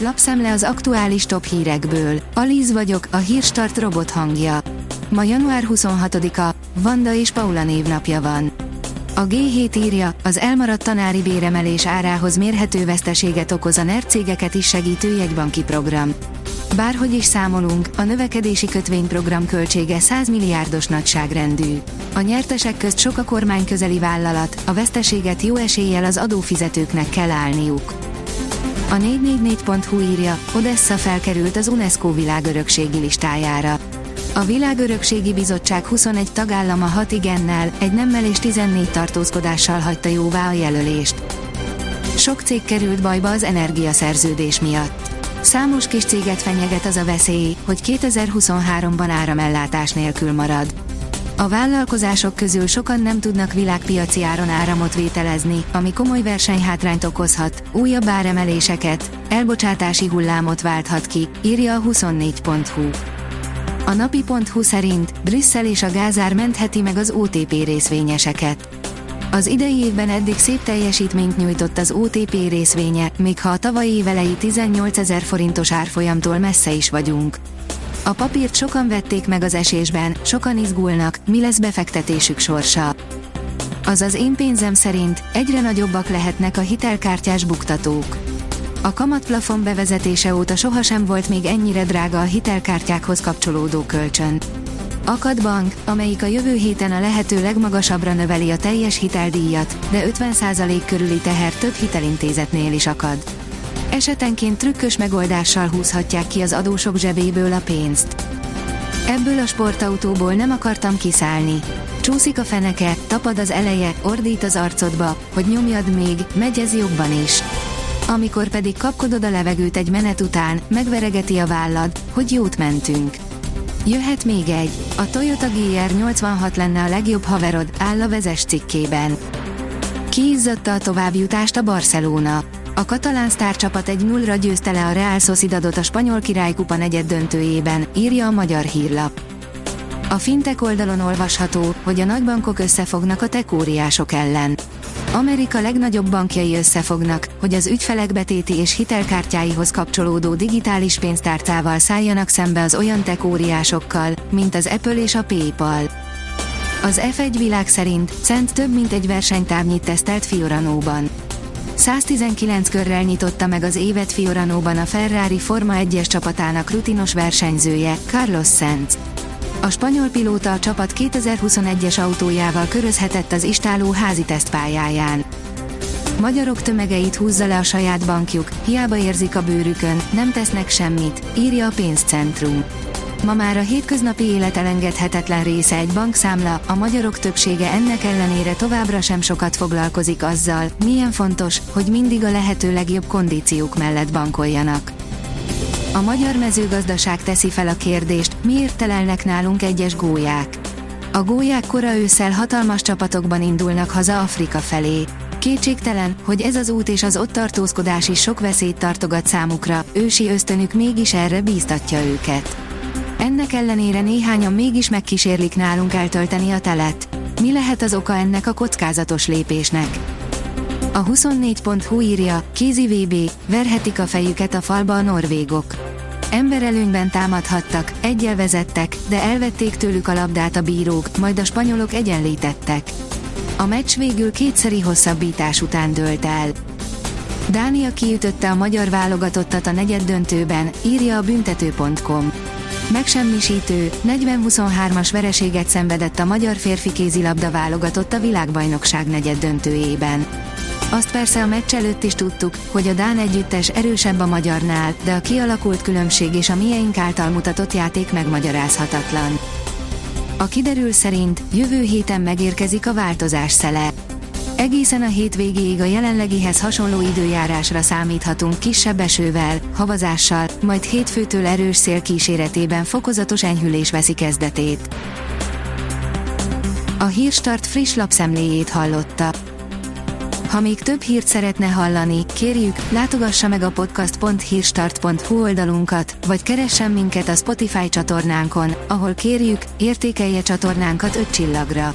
Lapszemle az aktuális top hírekből. Alíz vagyok, a hírstart robot hangja. Ma január 26-a, Vanda és Paula névnapja van. A G7 írja, az elmaradt tanári béremelés árához mérhető veszteséget okoz a NER cégeket is segítő jegybanki program. Bárhogy is számolunk, a növekedési kötvényprogram költsége 100 milliárdos nagyságrendű. A nyertesek közt sok a kormány közeli vállalat, a veszteséget jó eséllyel az adófizetőknek kell állniuk. A 444.hu írja, Odessa felkerült az UNESCO világörökségi listájára. A Világörökségi Bizottság 21 tagállama 6 igennel, egy nemmel és 14 tartózkodással hagyta jóvá a jelölést. Sok cég került bajba az energiaszerződés miatt. Számos kis céget fenyeget az a veszély, hogy 2023-ban áramellátás nélkül marad. A vállalkozások közül sokan nem tudnak világpiaci áron áramot vételezni, ami komoly versenyhátrányt okozhat, újabb áremeléseket, elbocsátási hullámot válthat ki, írja a 24.hu. A napi.hu szerint Brüsszel és a Gázár mentheti meg az OTP részvényeseket. Az idei évben eddig szép teljesítményt nyújtott az OTP részvénye, még ha a tavalyi évelei 18 ezer forintos árfolyamtól messze is vagyunk. A papírt sokan vették meg az esésben, sokan izgulnak, mi lesz befektetésük sorsa. Azaz én pénzem szerint egyre nagyobbak lehetnek a hitelkártyás buktatók. A kamatplafon bevezetése óta sohasem volt még ennyire drága a hitelkártyákhoz kapcsolódó kölcsön. Akad bank, amelyik a jövő héten a lehető legmagasabbra növeli a teljes hiteldíjat, de 50% körüli teher több hitelintézetnél is akad. Esetenként trükkös megoldással húzhatják ki az adósok zsebéből a pénzt. Ebből a sportautóból nem akartam kiszállni. Csúszik a feneke, tapad az eleje, ordít az arcodba, hogy nyomjad még, megy ez jobban is. Amikor pedig kapkodod a levegőt egy menet után, megveregeti a vállad, hogy jót mentünk. Jöhet még egy, a Toyota GR86 lenne a legjobb haverod, áll a vezes cikkében. Kiizzatta a továbbjutást a Barcelona. A katalán sztárcsapat egy nullra győzte le a Real Sociedadot a spanyol királykupa negyed döntőjében, írja a magyar hírlap. A fintek oldalon olvasható, hogy a nagybankok összefognak a tekóriások ellen. Amerika legnagyobb bankjai összefognak, hogy az ügyfelek betéti és hitelkártyáihoz kapcsolódó digitális pénztárcával szálljanak szembe az olyan tekóriásokkal, mint az Apple és a PayPal. Az F1 világ szerint Szent több mint egy versenytávnyit tesztelt Fioranóban. 119 körrel nyitotta meg az évet Fioranóban a Ferrari Forma 1-es csapatának rutinos versenyzője, Carlos Sainz. A spanyol pilóta a csapat 2021-es autójával körözhetett az istáló házi tesztpályáján. Magyarok tömegeit húzza le a saját bankjuk, hiába érzik a bőrükön, nem tesznek semmit, írja a pénzcentrum. Ma már a hétköznapi élet elengedhetetlen része egy bankszámla, a magyarok többsége ennek ellenére továbbra sem sokat foglalkozik azzal, milyen fontos, hogy mindig a lehető legjobb kondíciók mellett bankoljanak. A magyar mezőgazdaság teszi fel a kérdést, miért telelnek nálunk egyes gólyák. A gólyák kora ősszel hatalmas csapatokban indulnak haza Afrika felé. Kétségtelen, hogy ez az út és az ott tartózkodás is sok veszélyt tartogat számukra, ősi ösztönük mégis erre bíztatja őket. Ennek ellenére néhányan mégis megkísérlik nálunk eltölteni a telet. Mi lehet az oka ennek a kockázatos lépésnek? A 24.hu írja, kézi VB, verhetik a fejüket a falba a norvégok. Emberelőnyben támadhattak, egyel vezettek, de elvették tőlük a labdát a bírók, majd a spanyolok egyenlítettek. A meccs végül kétszeri hosszabbítás után dőlt el. Dánia kiütötte a magyar válogatottat a negyed döntőben, írja a büntető.com. Megsemmisítő, 40-23-as vereséget szenvedett a magyar férfi kézilabda válogatott a világbajnokság negyed döntőjében. Azt persze a meccs előtt is tudtuk, hogy a Dán együttes erősebb a magyarnál, de a kialakult különbség és a mieink által mutatott játék megmagyarázhatatlan. A kiderül szerint jövő héten megérkezik a változás szele. Egészen a hétvégéig a jelenlegihez hasonló időjárásra számíthatunk kisebb esővel, havazással, majd hétfőtől erős szél kíséretében fokozatos enyhülés veszi kezdetét. A Hírstart friss lapszemléjét hallotta. Ha még több hírt szeretne hallani, kérjük, látogassa meg a podcast.hírstart.hu oldalunkat, vagy keressen minket a Spotify csatornánkon, ahol kérjük, értékelje csatornánkat 5 csillagra.